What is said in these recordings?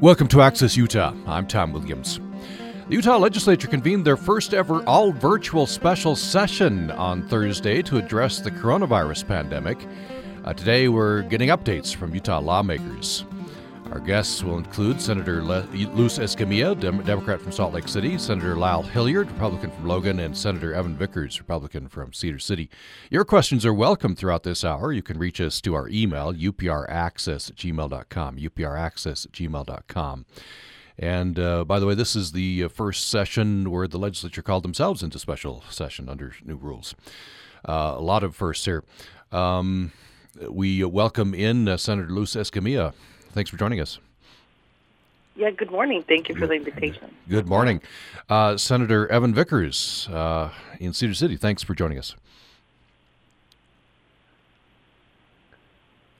Welcome to Access Utah. I'm Tom Williams. The Utah legislature convened their first ever all virtual special session on Thursday to address the coronavirus pandemic. Uh, today, we're getting updates from Utah lawmakers. Our guests will include Senator Le- Escamilla, Dem- Democrat from Salt Lake City, Senator Lyle Hillyard, Republican from Logan, and Senator Evan Vickers, Republican from Cedar City. Your questions are welcome throughout this hour. You can reach us to our email, upraccess at gmail.com, upraccess at gmail.com. And uh, by the way, this is the uh, first session where the legislature called themselves into special session under new rules. Uh, a lot of firsts here. Um, we welcome in uh, Senator Luz Escamilla. Thanks for joining us. Yeah, good morning. Thank you for the invitation. Good morning. Uh, Senator Evan Vickers uh, in Cedar City, thanks for joining us.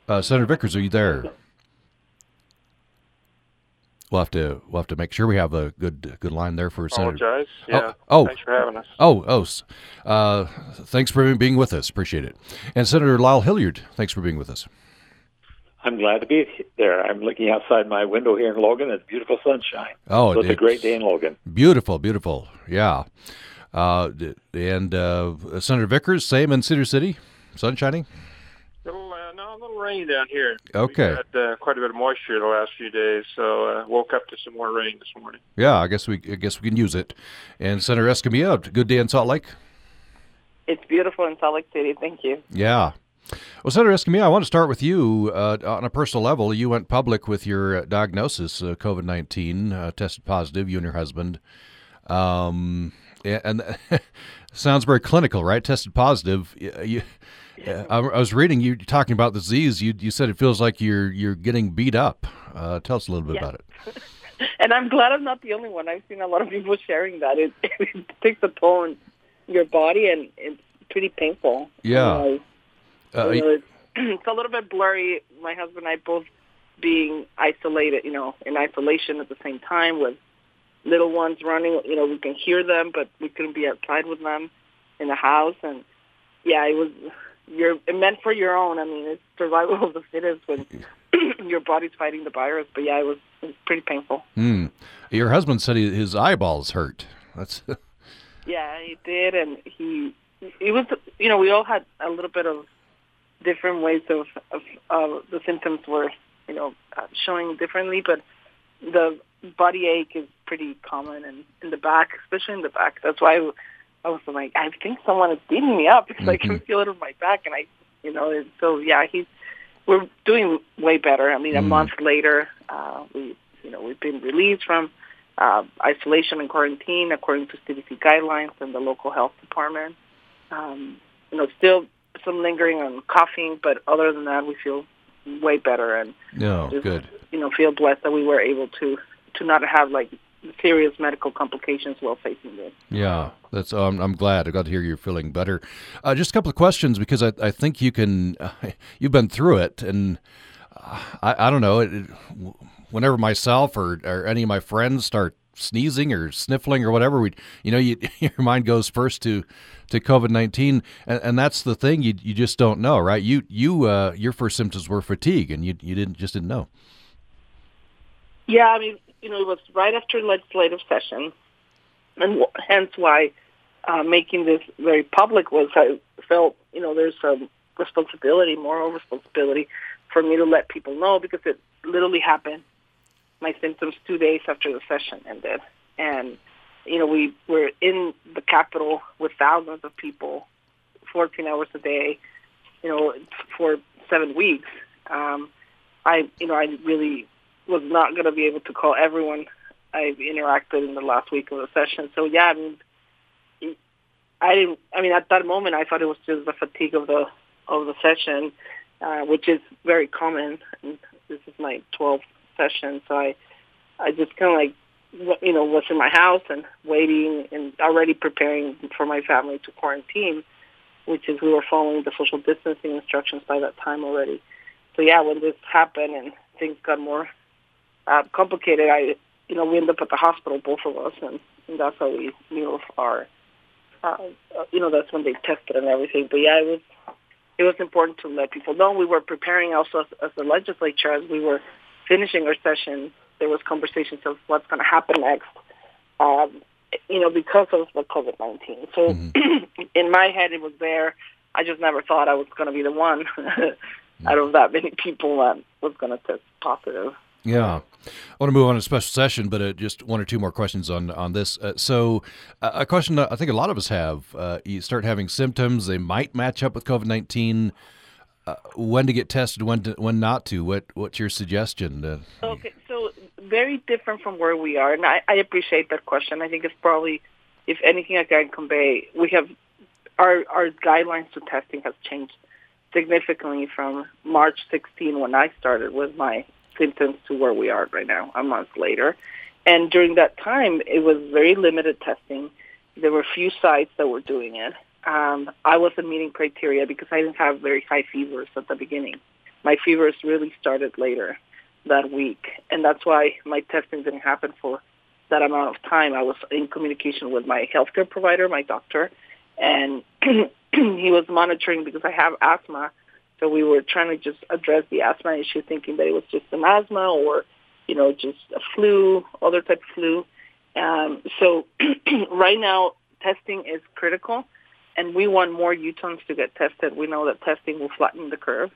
Uh, Senator Vickers, are you there? We'll have to we'll have to make sure we have a good good line there for Senator. Apologize. Yeah. Oh, oh. Thanks for having us. Oh, oh, uh, thanks for being with us. Appreciate it. And Senator Lyle Hillyard, thanks for being with us. I'm glad to be there. I'm looking outside my window here in Logan. It's beautiful sunshine. Oh, so it's, it's a great day in Logan. Beautiful, beautiful. Yeah. Uh, and uh, Senator Vickers, same in Cedar City, sun shining. Little, uh, no, a little rain down here. Okay. We had uh, quite a bit of moisture the last few days, so uh, woke up to some more rain this morning. Yeah, I guess we I guess we can use it. And Senator Escamilla, good day in Salt Lake. It's beautiful in Salt Lake City. Thank you. Yeah. Well, Senator Escamilla, I want to start with you uh, on a personal level. You went public with your diagnosis, uh, COVID 19, uh, tested positive, you and your husband. Um, and, and sounds very clinical, right? Tested positive. You, yeah. I, I, was reading you talking about the disease. You, you said it feels like you're you're getting beat up. Uh, tell us a little bit about it. and I'm glad I'm not the only one. I've seen a lot of people sharing that. It, it takes a toll on your body, and it's pretty painful. Yeah. Uh, it's, it's a little bit blurry. My husband and I both being isolated, you know, in isolation at the same time with little ones running. You know, we can hear them, but we couldn't be outside with them in the house. And yeah, it was you're meant for your own. I mean, it's survival of the fittest when your body's fighting the virus. But yeah, it was it was pretty painful. Mm. Your husband said he, his eyeballs hurt. That's yeah, he did, and he it was you know we all had a little bit of different ways of, of uh, the symptoms were, you know, uh, showing differently, but the body ache is pretty common and in the back, especially in the back. That's why I, was like, I think someone is beating me up because mm-hmm. I can mm-hmm. feel it in my back, and I, you know, and so yeah, he's we're doing way better. I mean, a mm month later, uh, we, you know, we've been released from uh, isolation and quarantine according to CDC guidelines and the local health department. Um, you know, still some lingering on coughing, but other than that, we feel way better and no, just, good. You know, feel blessed that we were able to to not have like serious medical complications while facing this. Yeah, that's. Um, I'm glad. I got to hear you're feeling better. Uh, just a couple of questions because I, I think you can. Uh, you've been through it, and uh, I, I don't know. It, it, whenever myself or, or any of my friends start sneezing or sniffling or whatever, we, you know, you, your mind goes first to to COVID nineteen, and, and, that's the thing you you just don't know, right? You you uh, your first symptoms were fatigue, and you you didn't just didn't know. Yeah, I mean, you know, it was right after legislative session, and hence why uh, making this very public was I felt you know there's a responsibility, moral responsibility, for me to let people know because it literally happened my symptoms two days after the session ended. And, you know, we were in the Capitol with thousands of people, 14 hours a day, you know, for seven weeks. Um, I, you know, I really was not going to be able to call everyone I've interacted in the last week of the session. So, yeah, I mean, I didn't, I mean, at that moment, I thought it was just the fatigue of the, of the session, uh, which is very common. And this is my 12th session. So I, I just kind of like, you know, was in my house and waiting and already preparing for my family to quarantine, which is we were following the social distancing instructions by that time already. So yeah, when this happened and things got more uh, complicated, I, you know, we ended up at the hospital, both of us, and, and that's how we knew of our, uh, you know, that's when they tested and everything. But yeah, it was it was important to let people know we were preparing also as, as the legislature as we were finishing our session there was conversations of what's going to happen next. Um, you know, because of the COVID nineteen. So mm-hmm. in my head, it was there. I just never thought I was going to be the one out of that many people that was going to test positive. Yeah. I want to move on to a special session, but uh, just one or two more questions on on this. Uh, so, uh, a question I think a lot of us have: uh, you start having symptoms, they might match up with COVID nineteen. Uh, when to get tested, when to, when not to? What what's your suggestion? Uh, okay, so very different from where we are, and I, I appreciate that question. I think it's probably, if anything, I can convey. We have our our guidelines to testing has changed significantly from March 16 when I started with my symptoms to where we are right now, a month later. And during that time, it was very limited testing. There were few sites that were doing it. Um, I wasn't meeting criteria because I didn't have very high fevers at the beginning. My fevers really started later that week, and that's why my testing didn't happen for that amount of time. I was in communication with my healthcare provider, my doctor, and he was monitoring because I have asthma so we were trying to just address the asthma issue, thinking that it was just an asthma or, you know, just a flu, other type of flu. Um, so right now, testing is critical, and we want more Utahns to get tested. We know that testing will flatten the curve,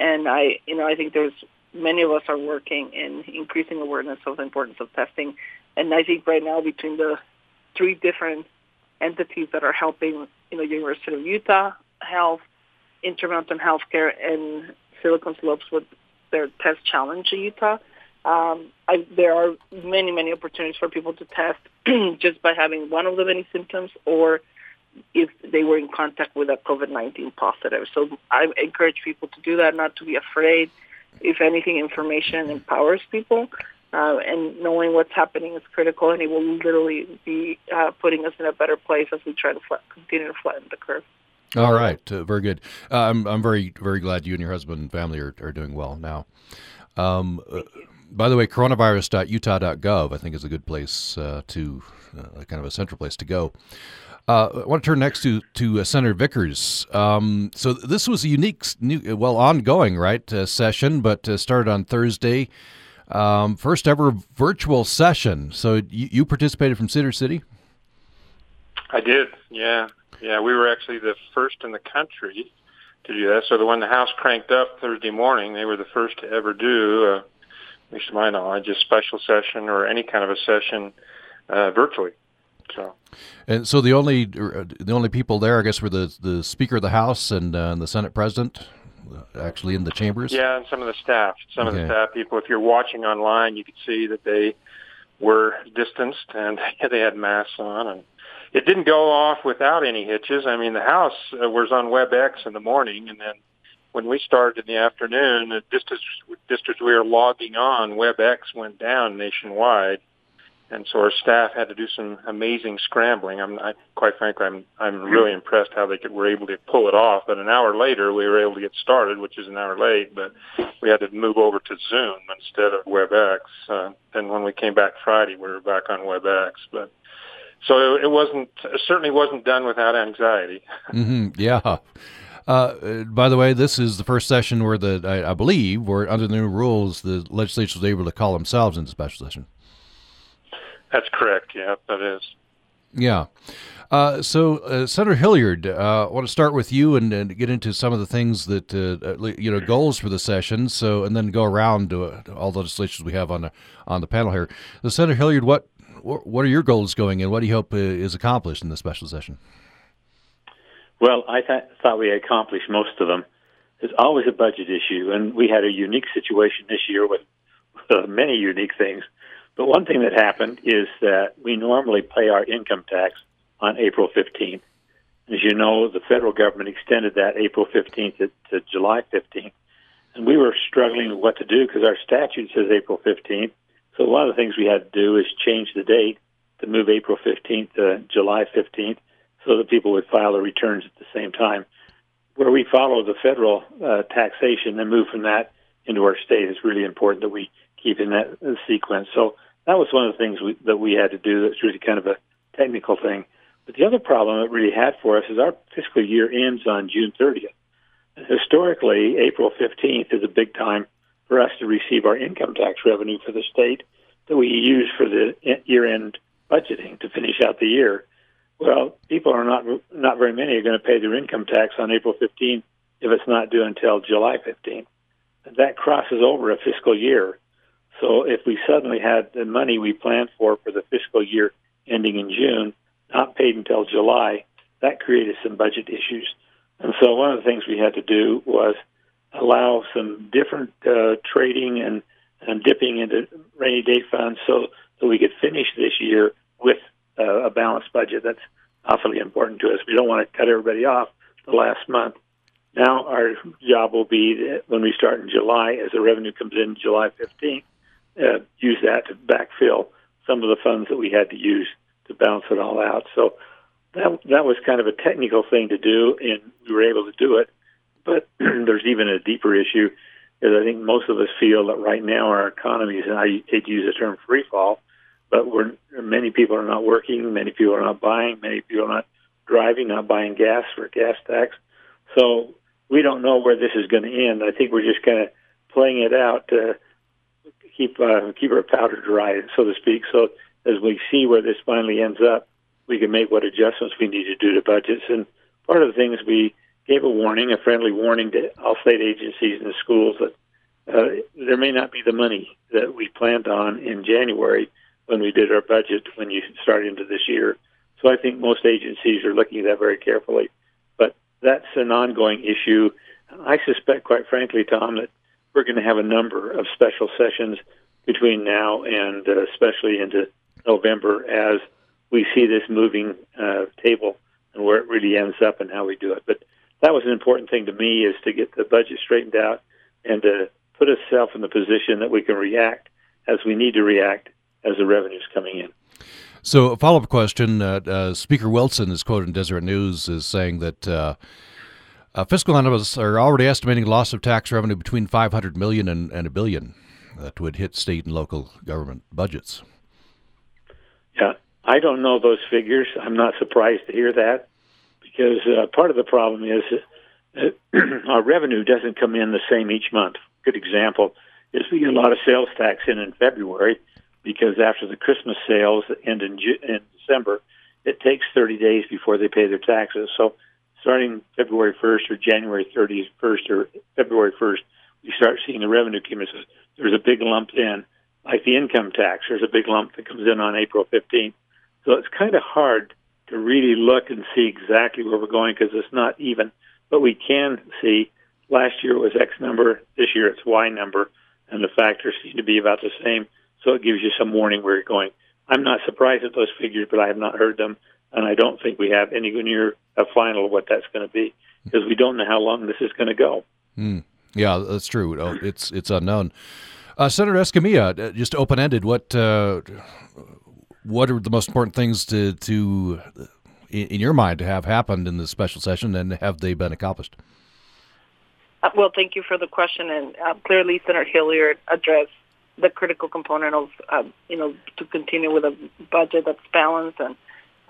and I, you know, I think there's many of us are working in increasing awareness of the importance of testing, and I think right now between the three different entities that are helping, you know, University of Utah Health, Intermountain Healthcare and Silicon Slopes with their test challenge in Utah. Um, I, there are many, many opportunities for people to test just by having one of the many symptoms or if they were in contact with a COVID-19 positive. So I encourage people to do that, not to be afraid. If anything, information empowers people. Uh, and knowing what's happening is critical, and it will literally be uh, putting us in a better place as we try to flat, continue to flatten the curve. All right, uh, very good. Uh, I'm I'm very very glad you and your husband and family are, are doing well now. Um, uh, by the way, coronavirus.utah.gov I think is a good place uh, to uh, kind of a central place to go. Uh, I want to turn next to to Senator Vickers. Um, so this was a unique, new, well, ongoing right session, but started on Thursday. Um, first ever virtual session. So you, you participated from Cedar City. I did. Yeah, yeah, we were actually the first in the country to do that. So the when the House cranked up Thursday morning, they were the first to ever do, uh, at least to my knowledge, a special session or any kind of a session uh, virtually. So. And so the only uh, the only people there, I guess, were the the Speaker of the House and, uh, and the Senate President, uh, actually in the chambers. Yeah, and some of the staff. Some okay. of the staff people. If you're watching online, you could see that they were distanced and they had masks on and it didn't go off without any hitches. I mean, the house uh, was on WebEx in the morning, and then when we started in the afternoon, as just as we were logging on, WebEx went down nationwide, and so our staff had to do some amazing scrambling. I'm I, quite frankly, I'm I'm really impressed how they could were able to pull it off. But an hour later, we were able to get started, which is an hour late. But we had to move over to Zoom instead of WebEx. Uh, and when we came back Friday, we were back on WebEx. But so it wasn't it certainly wasn't done without anxiety. Mm-hmm, yeah. Uh, by the way, this is the first session where the I, I, believe, where under the new rules, the legislature was able to call themselves into special session. That's correct. Yeah, that is. Yeah. Uh, so, uh, Senator Hillyard, uh, I want to start with you and, and, get into some of the things that uh, you know goals for the session. So, and then go around to, uh, all the legislations we have on the on the panel here. So, Senator Hillyard, what what are your goals going and what do you hope uh, is accomplished in the special session? Well, I th- thought we accomplished most of them. There's always a budget issue, and we had a unique situation this year with uh, many unique things. But one thing that happened is that we normally pay our income tax on April 15th. As you know, the federal government extended that April 15th to, to July 15th. And we were struggling with what to do because our statute says April 15th, so one of the things we had to do is change the date to move April 15th to July 15th so that people would file their returns at the same time. Where we follow the federal uh, taxation and move from that into our state is really important that we keep in that sequence. So that was one of the things we, that we had to do that's really kind of a technical thing. But the other problem it really had for us is our fiscal year ends on June 30th. Historically, April 15th is a big time for us to receive our income tax revenue for the state. that we use for the year-end budgeting to finish out the year. Well, people are not not very many are going to pay their income tax on April 15th if it's not due until July 15th. And that crosses over a fiscal year. So if we suddenly had the money we planned for for the fiscal year ending in June not paid until July, that created some budget issues. And so one of the things we had to do was allow some different uh, trading and, and dipping into rainy day funds so that we could finish this year with uh, a balanced budget. That's awfully important to us. We don't want to cut everybody off the last month. Now our job will be that when we start in July, as the revenue comes in July 15th, uh, use that to backfill some of the funds that we had to use to balance it all out. So that that was kind of a technical thing to do, and we were able to do it. But there's even a deeper issue, is I think most of us feel that right now our economy is, and I hate to use the term free fall, but we're many people are not working, many people are not buying, many people are not driving, not buying gas for gas tax. So we don't know where this is going to end. I think we're just kind of playing it out to keep uh, keep our powder dry, so to speak. So as we see where this finally ends up, we can make what adjustments we need to do to budgets. And part of the things we gave a warning, a friendly warning to all state agencies and schools that uh, there may not be the money that we planned on in January when we did our budget when you start into this year. So I think most agencies are looking at that very carefully. But that's an ongoing issue. I suspect, quite frankly, Tom, that we're going to have a number of special sessions between now and uh, especially into November as we see this moving uh, table and where it really ends up and how we do it. But that was an important thing to me is to get the budget straightened out and to put ourselves in the position that we can react as we need to react as the revenue's coming in. So, a follow up question uh, uh, Speaker Wilson is quoted in Deseret News as saying that. Uh, fiscal analysts are already estimating loss of tax revenue between 500 million and, and a billion that would hit state and local government budgets. Yeah, I don't know those figures. I'm not surprised to hear that because uh, part of the problem is uh, our revenue doesn't come in the same each month. Good example is we get a lot of sales tax in in February because after the Christmas sales end in, in December, it takes 30 days before they pay their taxes. So starting February 1st or January 31st or February 1st, we start seeing the revenue come in. There's a big lump in, like the income tax. There's a big lump that comes in on April 15th. So it's kind of hard to really look and see exactly where we're going because it's not even. But we can see last year it was X number, this year it's Y number, and the factors seem to be about the same. So it gives you some warning where you're going. I'm not surprised at those figures, but I have not heard them, and I don't think we have any near a final of what that's going to be because we don't know how long this is going to go. Mm. Yeah, that's true. It's it's unknown. Uh, Senator Escamilla, uh, just open ended. What uh, what are the most important things to to in your mind to have happened in this special session, and have they been accomplished? Uh, well, thank you for the question, and uh, clearly Senator Hillyard addressed the critical component of um, you know to continue with a budget that's balanced, and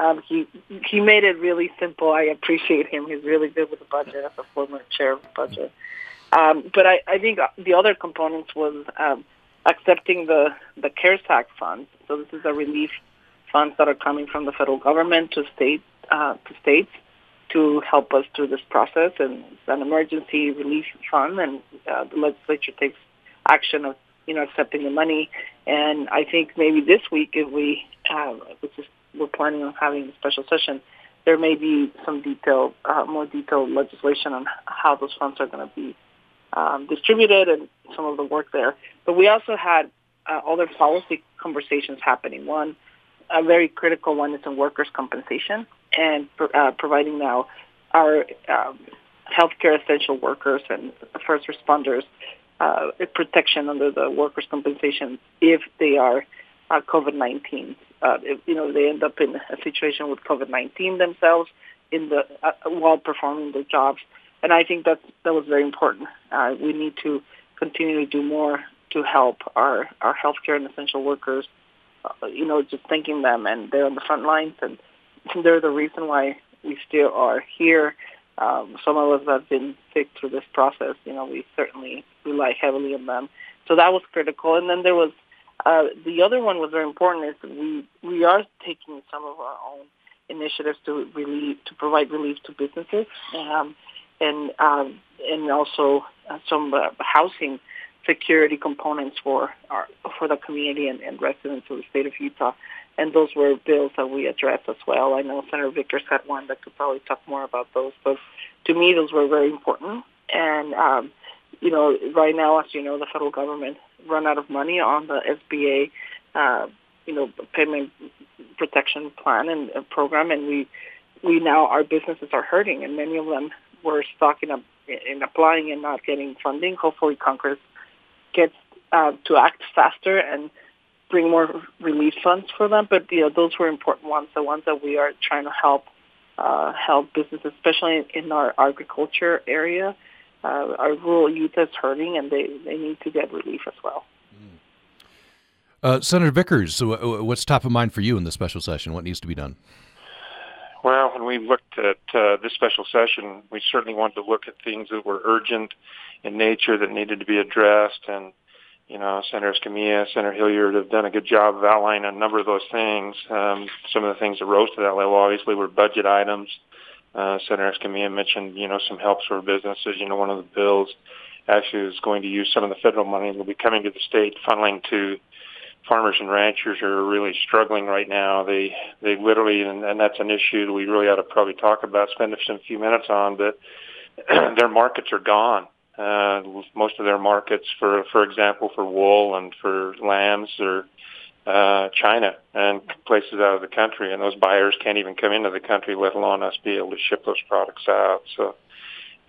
um, he he made it really simple. I appreciate him; he's really good with the budget as a former chair of the budget. Um, but I, I think the other components was um, accepting the the CARES Act funds. So this is a relief funds that are coming from the federal government to state uh, to states to help us through this process. And it's an emergency relief fund, and uh, the legislature takes action of you know accepting the money. And I think maybe this week, if we uh, which is we're planning on having a special session, there may be some detailed, uh, more detailed legislation on how those funds are going to be um, distributed and some of the work there. But we also had uh, other policy conversations happening. One, a very critical one is on workers' compensation and uh, providing now our um, healthcare essential workers and first responders uh, protection under the workers' compensation if they are uh, COVID-19. Uh, you know, they end up in a situation with COVID-19 themselves in the uh, while performing their jobs and I think that that was very important. Uh, we need to continue to do more to help our our healthcare and essential workers. Uh, you know, just thanking them, and they're on the front lines, and they're the reason why we still are here. Um, some of us have been sick through this process. You know, we certainly rely heavily on them. So that was critical. And then there was Uh, the other one was very important is we we are taking some of our own initiatives to relieve to provide relief to businesses um, and um, and also uh, some uh, housing security components for our for the community and, and residents of the state of Utah. And those were bills that we addressed as well. I know Senator Vickers had one that could probably talk more about those, but to me, those were very important. And um, you know, right now, as you know, the federal government run out of money on the SBA, uh, you know, payment protection plan and uh, program, and we we now our businesses are hurting, and many of them were stuck in, a, in applying and not getting funding. Hopefully, Congress gets uh, to act faster and bring more relief funds for them. But you know, those were important ones, the ones that we are trying to help uh, help businesses, especially in our agriculture area uh, our rural youth is hurting, and they, they need to get relief as well. Mm. Uh, Senator Vickers, what's top of mind for you in the special session? What needs to be done? Well, when we looked at uh, this special session, we certainly wanted to look at things that were urgent in nature that needed to be addressed. And, you know, Senator Escamilla, Senator Hillyard have done a good job of outlining a number of those things. Um, some of the things that rose to that level obviously were budget items, uh, Senator Escamilla mentioned, you know, some helps for businesses. You know, one of the bills actually is going to use some of the federal money that will be coming to the state, funneling to farmers and ranchers who are really struggling right now. They they literally, and, and that's an issue that we really ought to probably talk about, spend a few minutes on. But their markets are gone. Uh, most of their markets, for for example, for wool and for lambs, are uh, China and places out of the country, and those buyers can't even come into the country, let alone us be able to ship those products out. So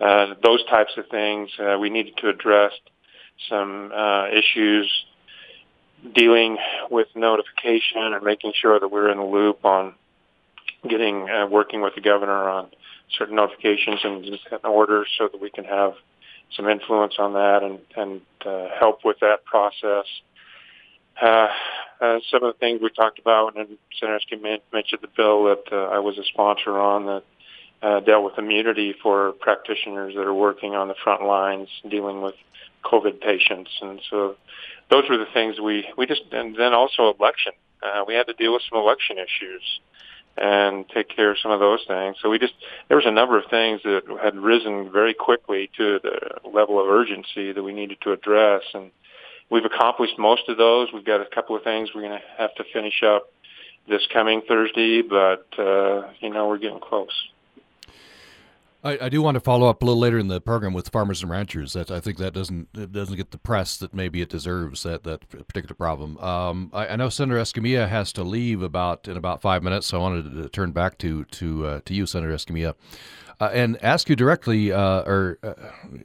uh, those types of things uh, we needed to address some uh, issues dealing with notification and making sure that we're in the loop on getting uh, working with the governor on certain notifications and orders so that we can have some influence on that and, and uh, help with that process. Uh, uh, some of the things we talked about, and Senator mentioned the bill that uh, I was a sponsor on that uh, dealt with immunity for practitioners that are working on the front lines dealing with COVID patients. And so those were the things we, we just, and then also election. Uh, we had to deal with some election issues and take care of some of those things. So we just, there was a number of things that had risen very quickly to the level of urgency that we needed to address. And We've accomplished most of those. We've got a couple of things we're going to have to finish up this coming Thursday, but uh, you know we're getting close. I, I, do want to follow up a little later in the program with farmers and ranchers. That I think that doesn't doesn't get the press that maybe it deserves. That that particular problem. Um, I, I, know Senator Escamilla has to leave about in about five minutes, so I wanted to turn back to to uh, to you, Senator Escamilla uh, and ask you directly uh, or uh,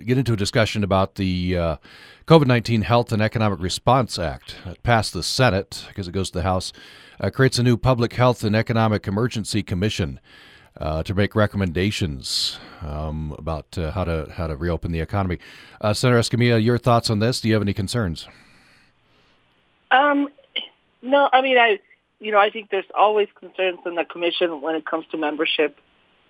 get into a discussion about the uh, COVID 19 Health and Economic Response Act. It passed the Senate because it goes to the House, uh, creates a new Public Health and Economic Emergency Commission. Uh, to make recommendations um, about how to how to reopen the economy, Senator Escamilla, your thoughts on this? Do you have any concerns? Um, no, I mean, I you know, I think there's always concerns in the commission when it comes to membership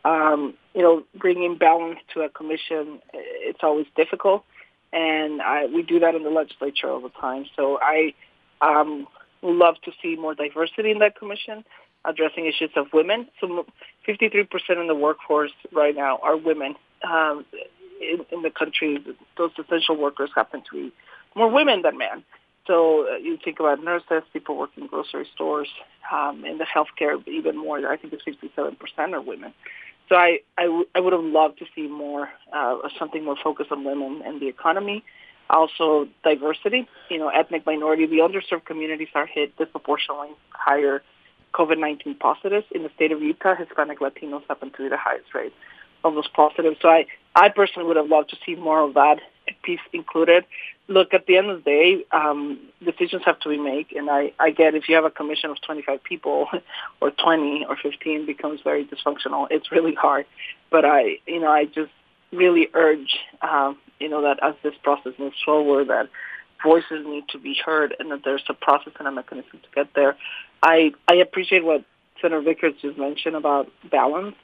um, you know, bringing balance to a commission, it's always difficult. And I, we do that in the legislature all the time. So I um, love to see more diversity in that commission, addressing issues of women. So 53% in the workforce right now are women. Um, in, in the country, those essential workers happen to be more women than men. So uh, you think about nurses, people working in grocery stores, um, in the healthcare, even more. I think it's 57% are women. So I, I, w- I would have loved to see more, uh, something more focused on women and the economy. Also diversity, you know, ethnic minority, the underserved communities are hit disproportionately higher COVID-19 positives. In the state of Utah, Hispanic Latinos happen to be the highest rate of those positives. So I, I personally would have loved to see more of that piece included look, at the end of the day, um, decisions have to be made, and I, I get if you have a commission of 25 people or 20 or 15 becomes very dysfunctional. It's really hard, but I, you know, I just really urge, um, you know, that as this process moves forward, that voices need to be heard, and that there's a process and a mechanism to get there. I, I appreciate what Senator Vickers just mentioned about balance.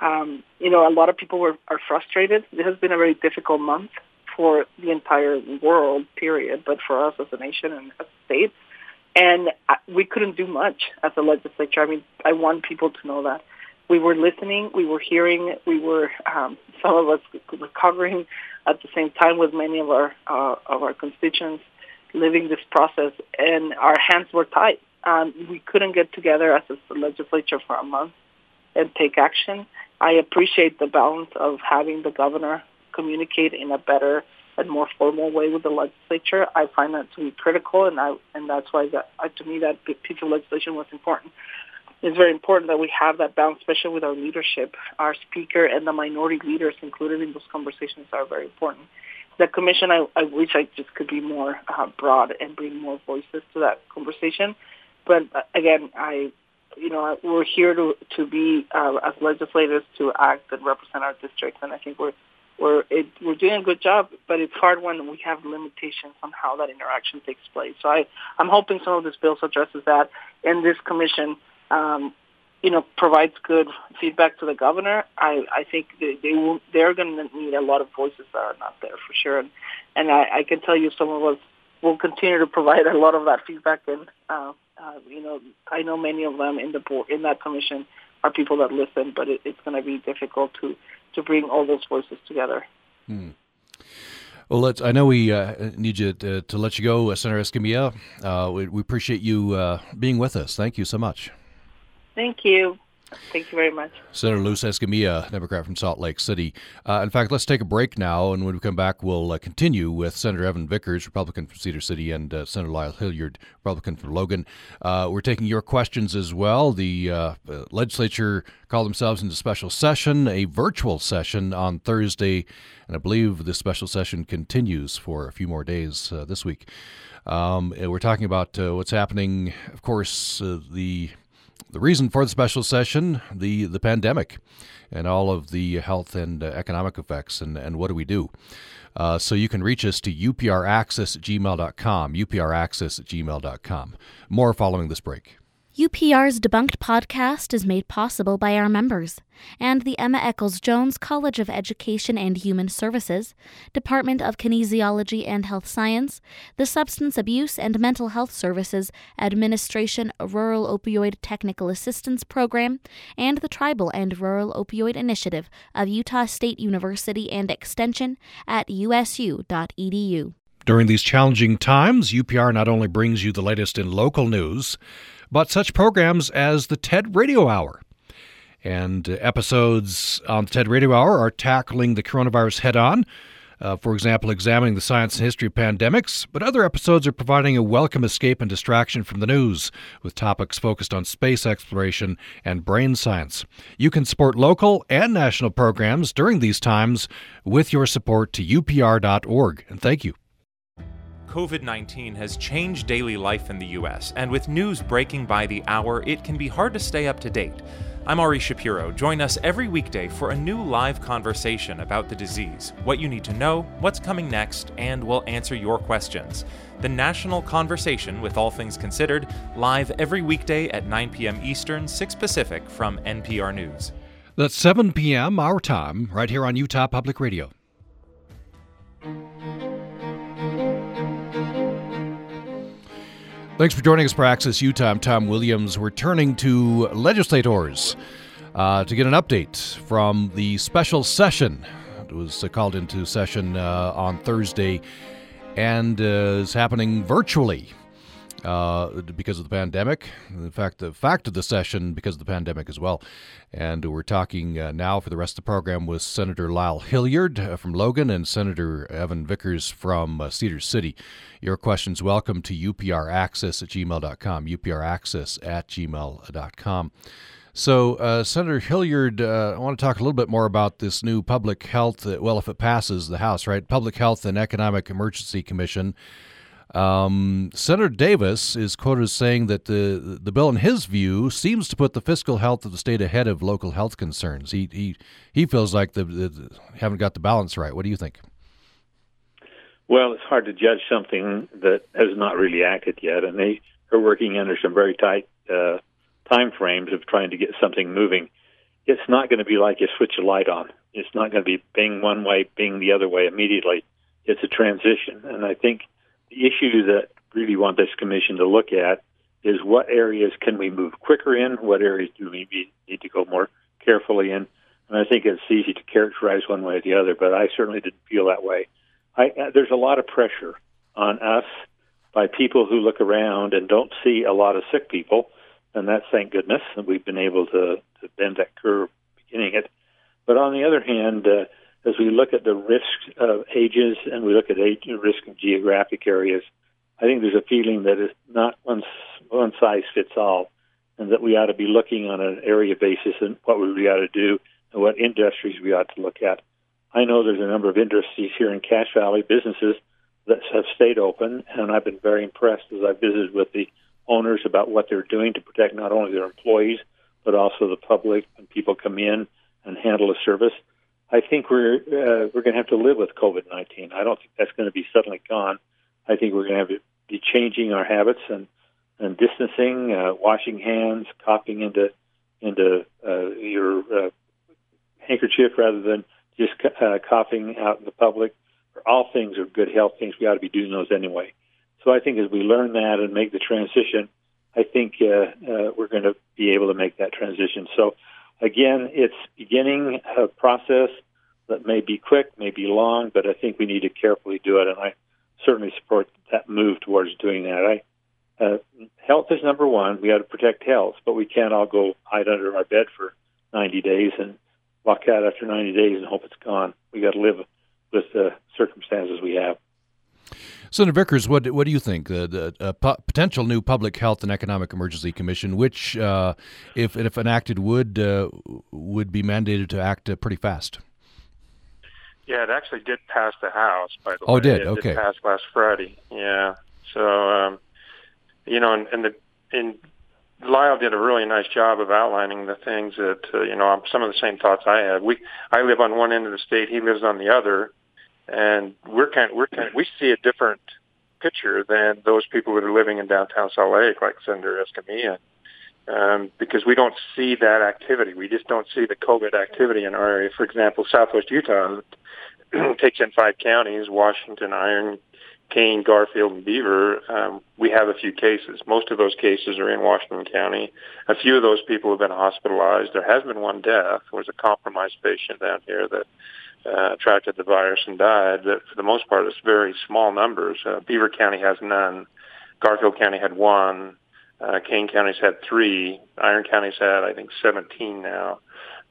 Um, you know, a lot of people were are frustrated. It has been a very difficult month for the entire world, period, but for us as a nation and as states, And we couldn't do much as a legislature. I mean, I want people to know that we were listening, we were hearing, we were um, some of us recovering at the same time with many of our uh, of our constituents living this process, and our hands were tied. Um, we couldn't get together as a legislature for a month and take action. I appreciate the balance of having the governor communicate in a better and more formal way with the legislature. I find that to be critical, and I and that's why that uh, to me that piece of legislation was important. It's very important that we have that balance, especially with our leadership. Our speaker and the minority leaders included in those conversations are very important. The commission, I, I wish I just could be more uh, broad and bring more voices to that conversation. But uh, again, I, you know, we're here to to be uh, as legislators to act and represent our districts, and I think we're we're it, we're doing a good job, but it's hard when we have limitations on how that interaction takes place. So I I'm hoping some of this bill addresses that, and this commission, um, you know, provides good feedback to the governor. I I think they, they will they're going to need a lot of voices that are not there for sure, and and I, I can tell you some of us will continue to provide a lot of that feedback, and uh, uh, you know I know many of them in the board in that commission are people that listen, but it, it's going to be difficult to to bring all those voices together. Hmm. Well, let's. I know we uh, need you to, to, let you go, uh, Senator Escamilla. Uh, we, we, appreciate you uh, being with us. Thank you so much. Thank you. Thank you very much. Senator Luz Escamilla, Democrat from Salt Lake City. Uh, in fact, let's take a break now, and when we come back, we'll uh, continue with Senator Evan Vickers, Republican from Cedar City, and uh, Senator Lyle Hillyard, Republican from Logan. Uh, we're taking your questions as well. The uh, legislature called themselves into special session, a virtual session on Thursday, and I believe the special session continues for a few more days uh, this week. Um, we're talking about what's happening, of course, the the reason for the special session, the, the pandemic and all of the health and uh, economic effects, and, and what do we do? Uh, so you can reach us to upraccess at gmail.com, at gmail.com. More following this break. UPR's Debunked podcast is made possible by our members and the Emma Eccles Jones College of Education and Human Services, Department of Kinesiology and Health Science, the Substance Abuse and Mental Health Services Administration Rural Opioid Technical Assistance Program, and the Tribal and Rural Opioid Initiative of Utah State University and Extension at usu.edu. During these challenging times, UPR not only brings you the latest in local news, but such programs as the TED Radio Hour. And episodes on the TED Radio Hour are tackling the coronavirus head on. Uh, for example, examining the science and history of pandemics, but other episodes are providing a welcome escape and distraction from the news, with topics focused on space exploration and brain science. You can support local and national programs during these times with your support to upr.org. And thank you. COVID 19 has changed daily life in the U.S., and with news breaking by the hour, it can be hard to stay up to date. I'm Ari Shapiro. Join us every weekday for a new live conversation about the disease, what you need to know, what's coming next, and we'll answer your questions. The National Conversation with All Things Considered, live every weekday at 9 p.m. Eastern, 6 Pacific from NPR News. That's 7 p.m. our time, right here on Utah Public Radio. Thanks for joining us for Access Utah. I'm Tom Williams. We're turning to legislators uh, to get an update from the special session. It was uh, called into session uh, on Thursday and uh, is happening virtually uh, because of the pandemic. In fact, the fact of the session because of the pandemic as well. And we're talking uh, now for the rest of the program with Senator Lyle Hillyard uh, from Logan and Senator Evan Vickers from uh, Cedar City. Your questions welcome to upraccess at gmail.com, upraccess at gmail.com. So, uh, Senator Hillyard, uh, I want to talk a little bit more about this new public health, uh, well, if it passes the House, right? Public Health and Economic Emergency Commission. Um, Senator Davis is quoted as saying that the the bill, in his view, seems to put the fiscal health of the state ahead of local health concerns. He he he feels like the, the haven't got the balance right. What do you think? Well, it's hard to judge something that has not really acted yet, and they are working under some very tight uh, time frames of trying to get something moving. It's not going to be like you switch a light on. It's not going to be being one way, being the other way immediately. It's a transition, and I think the issue that really want this commission to look at is what areas can we move quicker in, what areas do we need to go more carefully in. And I think it's easy to characterize one way or the other, but I certainly didn't feel that way. I, uh, there's a lot of pressure on us by people who look around and don't see a lot of sick people, and that's thank goodness that we've been able to, to bend that curve beginning it. But on the other hand, uh, as we look at the risk of ages and we look at age, risk of geographic areas, I think there's a feeling that it's not one, one size fits all, and that we ought to be looking on an area basis and what we ought to do and what industries we ought to look at. I know there's a number of industries here in Cache Valley, businesses that have stayed open, and I've been very impressed as I visited with the owners about what they're doing to protect not only their employees but also the public when people come in and handle a service. I think we're uh, we're going to have to live with COVID nineteen. I don't think that's going to be suddenly gone. I think we're going to have to be changing our habits and and distancing, uh, washing hands, coughing into into uh, your uh, handkerchief rather than just uh, coughing out in the public. All things are good health things. We ought to be doing those anyway. So I think as we learn that and make the transition, I think uh, uh, we're going to be able to make that transition. So again, it's beginning a process that may be quick, may be long, but I think we need to carefully do it. And I certainly support that move towards doing that. I, uh, health is number one. We got to protect health, but we can't all go hide under our bed for 90 days and walk out after 90 days and hope it's gone. We got to live with the circumstances we have. Senator Vickers, what what do you think? The, the uh, potential new Public Health and Economic Emergency Commission, which, uh, if if enacted, would uh, would be mandated to act uh, pretty fast. Yeah, it actually did pass the House. By the oh, way, did it okay. Did pass last Friday. Yeah, so um, you know, and, and the in Lyle did a really nice job of outlining the things that uh, you know some of the same thoughts I had. We I live on one end of the state, he lives on the other, and we're kind of, we're kind of, we see a different picture than those people that are living in downtown Salt Lake, like Senator Escamilla, um, because we don't see that activity. We just don't see the COVID activity in our area. For example, Southwest Utah takes in five counties: Washington, Iron, Kane, Garfield, and Beaver. Um, we have a few cases. Most of those cases are in Washington County. A few of those people have been hospitalized. There has been one death. There was a compromised patient down here that uh, attracted the virus and died. But for the most part, it's very small numbers. Uh, Beaver County has none. Garfield County had one. Uh, Kane County's had three. Iron County's had, I think, 17 now.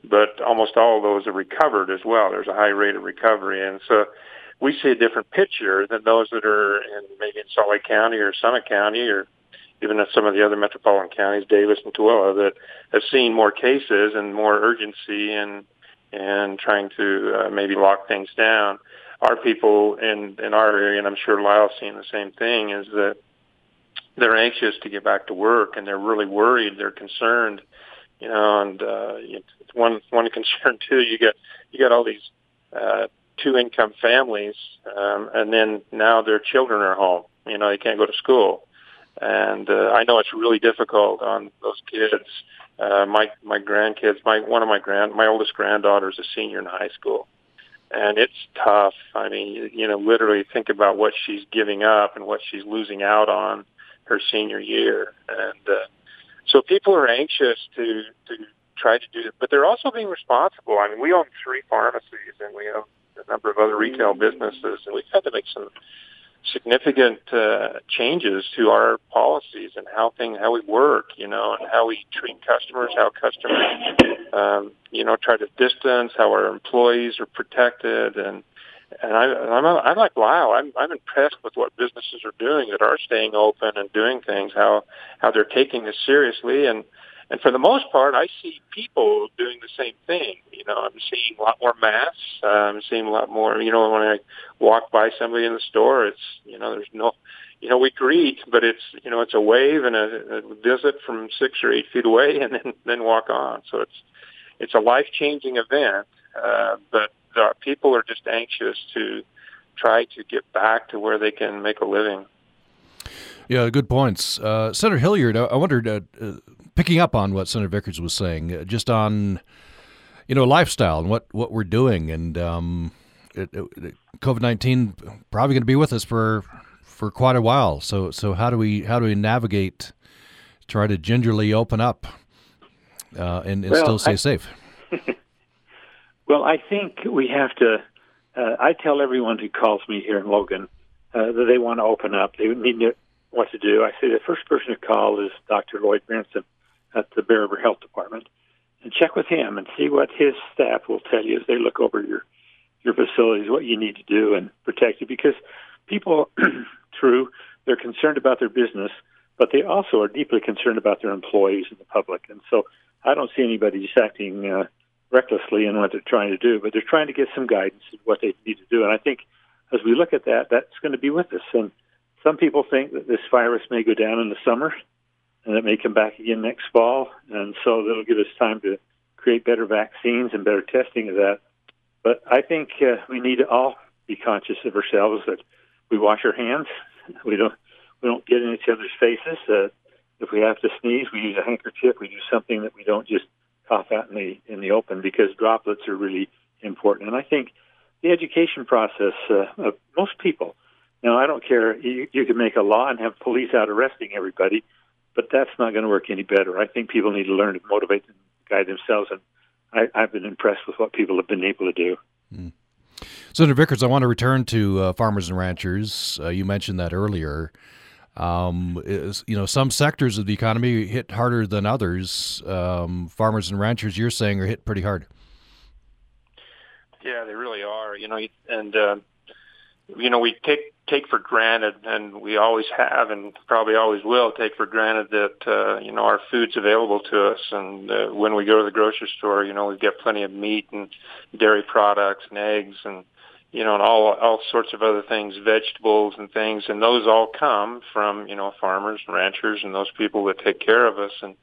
But almost all of those are recovered as well. There's a high rate of recovery. And so we see a different picture than those that are in maybe in Salt Lake County or Summit County or even in some of the other metropolitan counties, Davis and Tooele, that have seen more cases and more urgency and and trying to uh, maybe lock things down. Our people in in our area, and I'm sure Lyle's seeing the same thing, is that they're anxious to get back to work and they're really worried. They're concerned, you know. And uh, one one concern too. You get you got all these uh, two income families, um, and then now their children are home. You know, they can't go to school, and uh, I know it's really difficult on those kids. Uh, my my grandkids, my one of my grand, my oldest granddaughter is a senior in high school, and it's tough. I mean, you know, literally think about what she's giving up and what she's losing out on her senior year, and uh, so people are anxious to to try to do it, but they're also being responsible. I mean, we own three pharmacies and we own a number of other retail businesses, and we've had to make some significant uh, changes to our policies and how thing how we work, you know, and how we treat customers, how customers, um, you know, try to distance, how our employees are protected, and and I, I'm I'm like wow, I'm I'm impressed with what businesses are doing that are staying open and doing things, how how they're taking this seriously, and and for the most part, I see people doing the same thing. You know, I'm seeing a lot more masks. Uh, I'm seeing a lot more. You know, when I walk by somebody in the store, it's you know, there's no, you know, we greet, but it's you know, it's a wave and a, a visit from six or eight feet away, and then then walk on. So it's it's a life changing event. Uh, but uh, people are just anxious to try to get back to where they can make a living. Yeah, good points. Uh, Senator Hillyard, I, I wondered, uh, uh, picking up on what Senator Vickers was saying, uh, just on you know lifestyle and what what we're doing, and um, COVID nineteen probably going to be with us for for quite a while. So so how do we how do we navigate? Try to gingerly open up uh, and, and well, still stay I, safe. well, I think we have to. Uh, I tell everyone who calls me here in Logan uh, that they want to open up. They need to what to do. I say the first person to call is Dr. Lloyd Berentzen at the Bear River Health Department, and check with him and see what his staff will tell you as they look over your your facilities, what you need to do and protect you. Because people, true, they're concerned about their business, but they also are deeply concerned about their employees and the public. And so I don't see anybody just acting uh, recklessly in what they're trying to do, but they're trying to get some guidance in what they need to do. And I think as we look at that, that's going to be with us. And some people think that this virus may go down in the summer and it may come back again next fall. And so that'll give us time to create better vaccines and better testing of that. But I think uh, we need to all be conscious of ourselves that we wash our hands. We don't we don't get in each other's faces. Uh, if we have to sneeze, we use a handkerchief. We do something that we don't just cough out in the in the open because droplets are really important. And I think the education process uh, of most people. Now, I don't care. You, you can make a law and have police out arresting everybody, but that's not going to work any better. I think people need to learn to motivate and guide themselves, and I, I've been impressed with what people have been able to do. Mm. Senator Vickers, I want to return to uh, farmers and ranchers. Uh, you mentioned that earlier. Um, is, you know, some sectors of the economy hit harder than others. Um, farmers and ranchers, you're saying, are hit pretty hard. Yeah, they really are. You know, and uh, you know, we take take for granted, and we always have, and probably always will take for granted that uh, you know our food's available to us. And uh, when we go to the grocery store, you know, we get plenty of meat and dairy products and eggs and you know, and all all sorts of other things, vegetables and things, and those all come from you know farmers and ranchers and those people that take care of us, and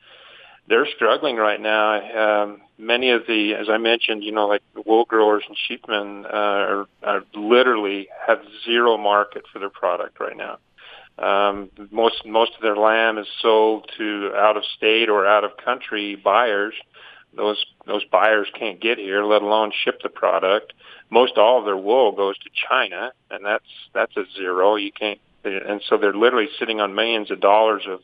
they're struggling right now. Um, many of the, as I mentioned, you know, like wool growers and sheepmen uh, are, are literally have zero market for their product right now. Um, most most of their lamb is sold to out of state or out of country buyers. Those those buyers can't get here, let alone ship the product most all of their wool goes to China, and that's that's a zero. You can't, and so they're literally sitting on millions of dollars of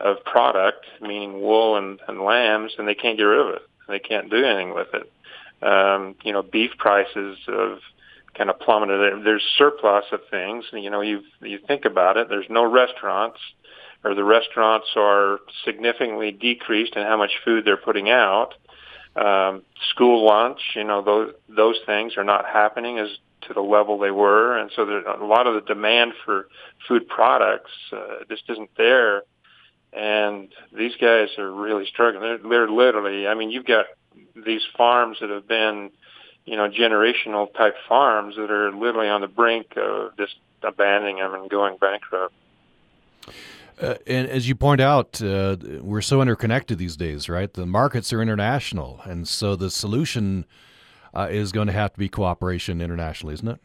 of product, meaning wool and, and lambs, and they can't get rid of it. They can't do anything with it. Um, you know, beef prices have kind of plummeted. There's surplus of things. You know, you you think about it. There's no restaurants, or the restaurants are significantly decreased in how much food they're putting out um, school lunch, you know, those those things are not happening as to the level they were, and so there's a lot of the demand for food products uh, just isn't there. And these guys are really struggling. They're, they're literally, I mean, you've got these farms that have been, you know, generational type farms that are literally on the brink of just abandoning them and going bankrupt. Uh, and as you point out, uh, we're so interconnected these days, right? The markets are international, and so the solution uh, is going to have to be cooperation internationally, isn't it?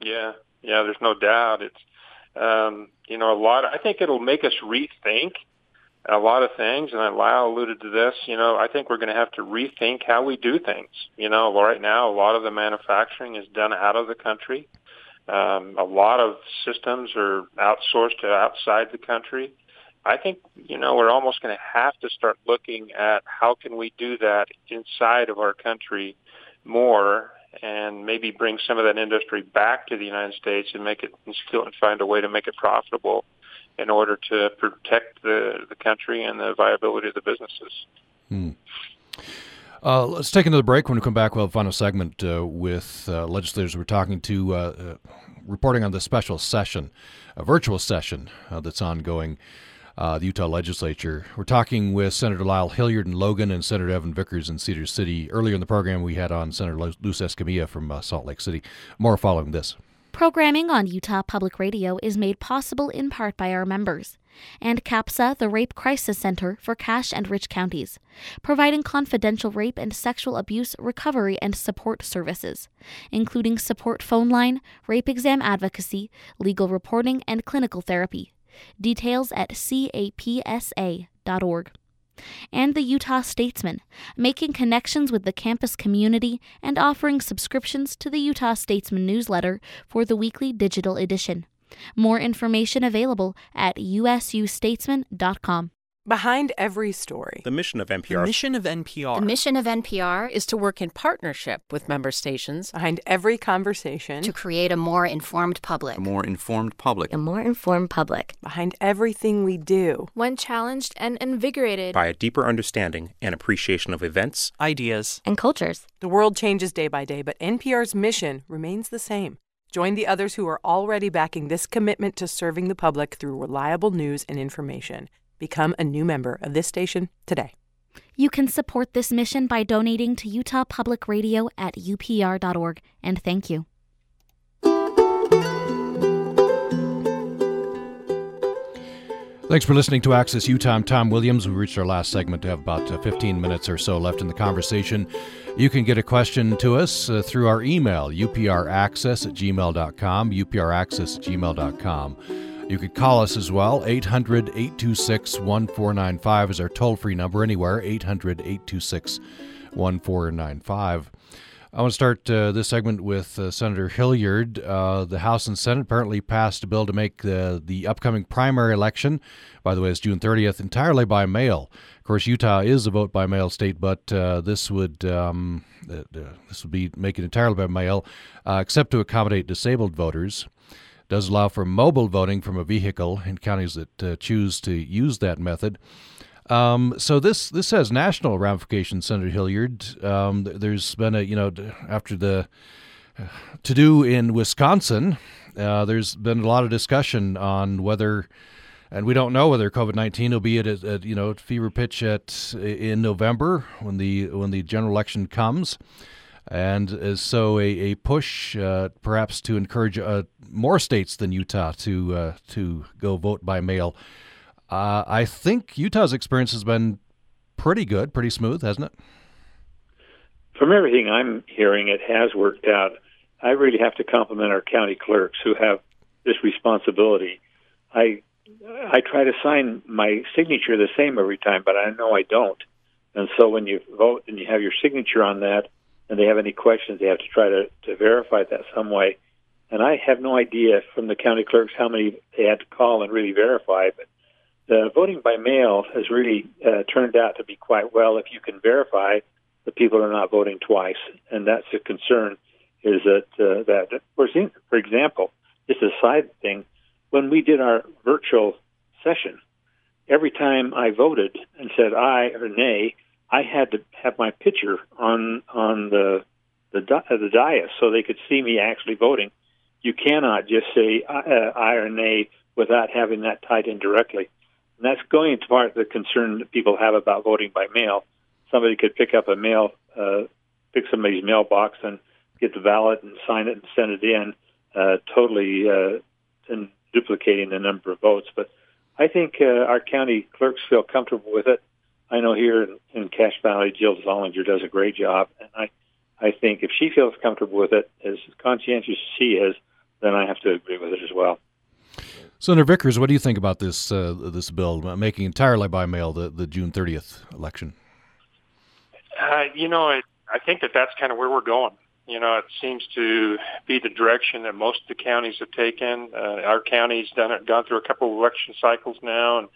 Yeah, yeah. There's no doubt. It's um, you know a lot. I think it'll make us rethink a lot of things, and Lyle alluded to this. You know, I think we're going to have to rethink how we do things. You know, right now a lot of the manufacturing is done out of the country. Um, a lot of systems are outsourced to outside the country. I think you know we're almost going to have to start looking at how can we do that inside of our country more, and maybe bring some of that industry back to the United States and make it and still find a way to make it profitable in order to protect the the country and the viability of the businesses. Hmm. Uh, let's take another break. When we come back, we'll have a final segment uh, with uh, legislators we're talking to, uh, uh, reporting on the special session, a virtual session uh, that's ongoing. Uh, the Utah legislature. We're talking with Senator Lyle Hillyard in Logan and Senator Evan Vickers in Cedar City. Earlier in the program, we had on Senator Luz Escamilla from uh, Salt Lake City. More following this. Programming on Utah Public Radio is made possible in part by our members and CAPSA, the Rape Crisis Center for Cache and Rich counties, providing confidential rape and sexual abuse recovery and support services, including support phone line, rape exam advocacy, legal reporting, and clinical therapy. Details at capsa.org and the Utah Statesman, making connections with the campus community and offering subscriptions to the Utah Statesman newsletter for the weekly digital edition. More information available at usustatesman.com. Behind every story. The mission of NPR. The mission of NPR. The mission of NPR is to work in partnership with member stations. Behind every conversation. To create a more informed public. A more informed public. A more informed public. Behind everything we do. When challenged and invigorated. By a deeper understanding and appreciation of events, ideas, and cultures. The world changes day by day, but NPR's mission remains the same. Join the others who are already backing this commitment to serving the public through reliable news and information. Become a new member of this station today. You can support this mission by donating to Utah Public Radio at upr.org, and thank you. Thanks for listening to Access Utah. I'm Tom Williams. We reached our last segment to have about uh, 15 minutes or so left in the conversation. You can get a question to us uh, through our email, upraccess at gmail.com, upraccess at gmail.com. You could call us as well. 800 826 1495 is our toll free number anywhere. 800 826 1495. I want to start uh, this segment with uh, Senator Hillyard. Uh, the House and Senate apparently passed a bill to make the, the upcoming primary election, by the way, it's June 30th, entirely by mail. Of course, Utah is a vote by mail state, but uh, this would um, uh, this would be making entirely by mail, uh, except to accommodate disabled voters. Does allow for mobile voting from a vehicle in counties that choose to use that method. Um, so this this has national ramifications, Senator Hillyard. Um, there's been a you know after the uh, to do in Wisconsin, uh, there's been a lot of discussion on whether, and we don't know whether COVID nineteen will be at, at you know fever pitch at in November when the when the general election comes. And so, a, a push uh, perhaps to encourage uh, more states than Utah to uh, to go vote by mail uh, I think Utah's experience has been pretty good, pretty smooth, hasn't it? From everything I'm hearing, it has worked out. I really have to compliment our county clerks who have this responsibility. I I try to sign my signature the same every time, but I know I don't. And so when you vote and you have your signature on that, and they have any questions, they have to try to, to verify that some way. And I have no idea from the county clerks how many they had to call and really verify, but the voting by mail has really uh, turned out to be quite well if you can verify that people are not voting twice, and that's a concern. Is that uh, that for for example, just a side thing, when we did our virtual session, every time I voted and said aye or nay, I had to have my picture on on the the the dais so they could see me actually voting. You cannot just say uh, aye or nay without having that tied in directly. And that's going to part of the concern that people have about voting by mail. Somebody could pick up a mail, uh, pick somebody's mailbox and get the ballot and sign it and send it in, uh, totally uh, and duplicating the number of votes. But I think uh, our county clerks feel comfortable with it. I know here in, in Cache Valley, Jill Zollinger does a great job, and I, I think if she feels comfortable with it, as conscientious as she is, then I have to agree with it as well. Senator Vickers, what do you think about this uh, this bill making entirely by mail the, the June 30th election? Uh, you know, I, I think that that's kind of where we're going. You know, it seems to be the direction that most of the counties have taken. Uh, our county's done it, gone through a couple of election cycles now, and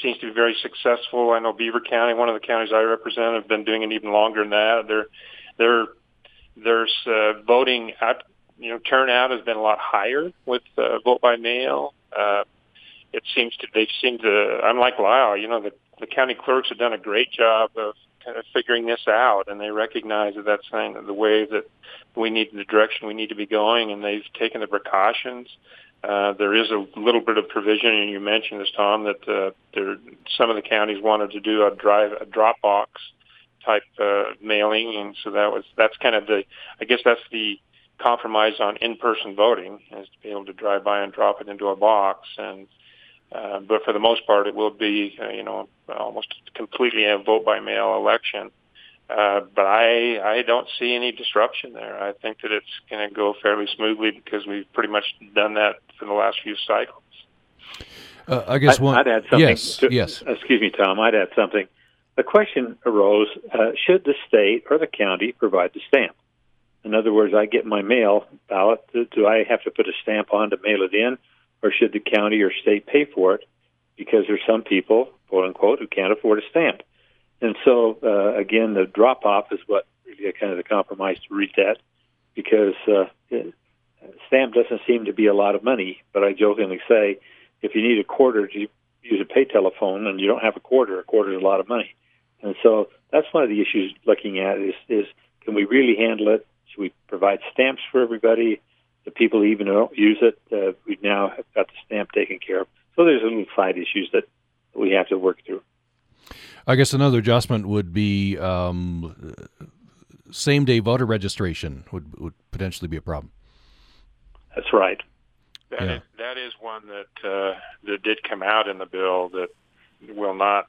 seems to be very successful. I know Beaver County, one of the counties I represent, have been doing it even longer than that. They're, they're, there's uh, voting out, you know, turnout has been a lot higher with uh, vote by mail uh, it seems to they seem to unlike Lyle, you know, the the county clerks have done a great job of kind of figuring this out, and they recognize that that's kind of the way that we need the direction we need to be going, and they've taken the precautions. Uh, there is a little bit of provision, and you mentioned this, Tom, that uh, there some of the counties wanted to do a drive a drop box type uh, mailing, and so that was that's kind of the I guess that's the compromise on in-person voting is to be able to drive by and drop it into a box. And uh, but for the most part, it will be uh, you know almost completely a vote by mail election. Uh, but I I don't see any disruption there. I think that it's going to go fairly smoothly because we've pretty much done that for the last few cycles. Uh, I guess one. I'd add something. Yes. To, yes. Excuse me, Tom. I'd add something. The question arose: uh, Should the state or the county provide the stamp? In other words, I get my mail ballot. Do I have to put a stamp on to mail it in, or should the county or state pay for it? Because there's some people, quote unquote, who can't afford a stamp. And so, uh, again, the drop off is what really kind of the compromise to read that, because uh, stamp doesn't seem to be a lot of money. But I jokingly say, if you need a quarter to use a pay telephone and you don't have a quarter, a quarter is a lot of money. And so that's one of the issues looking at is, is can we really handle it? Should we provide stamps for everybody? The people even don't use it, uh, we now have got the stamp taken care of. So there's a little side issues that we have to work through. I guess another adjustment would be um, same day voter registration would, would potentially be a problem. That's right. That yeah. is, that is one that uh, that did come out in the bill that will not,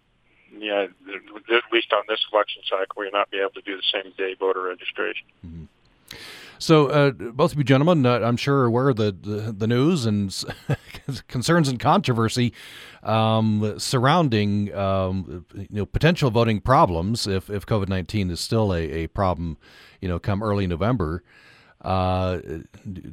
yeah, at least on this election cycle, we will not be able to do the same day voter registration. Mm-hmm. So, uh, both of you gentlemen, uh, I'm sure are aware of the, the, the news and concerns and controversy um, surrounding um, you know potential voting problems if, if COVID 19 is still a, a problem, you know, come early November. Uh,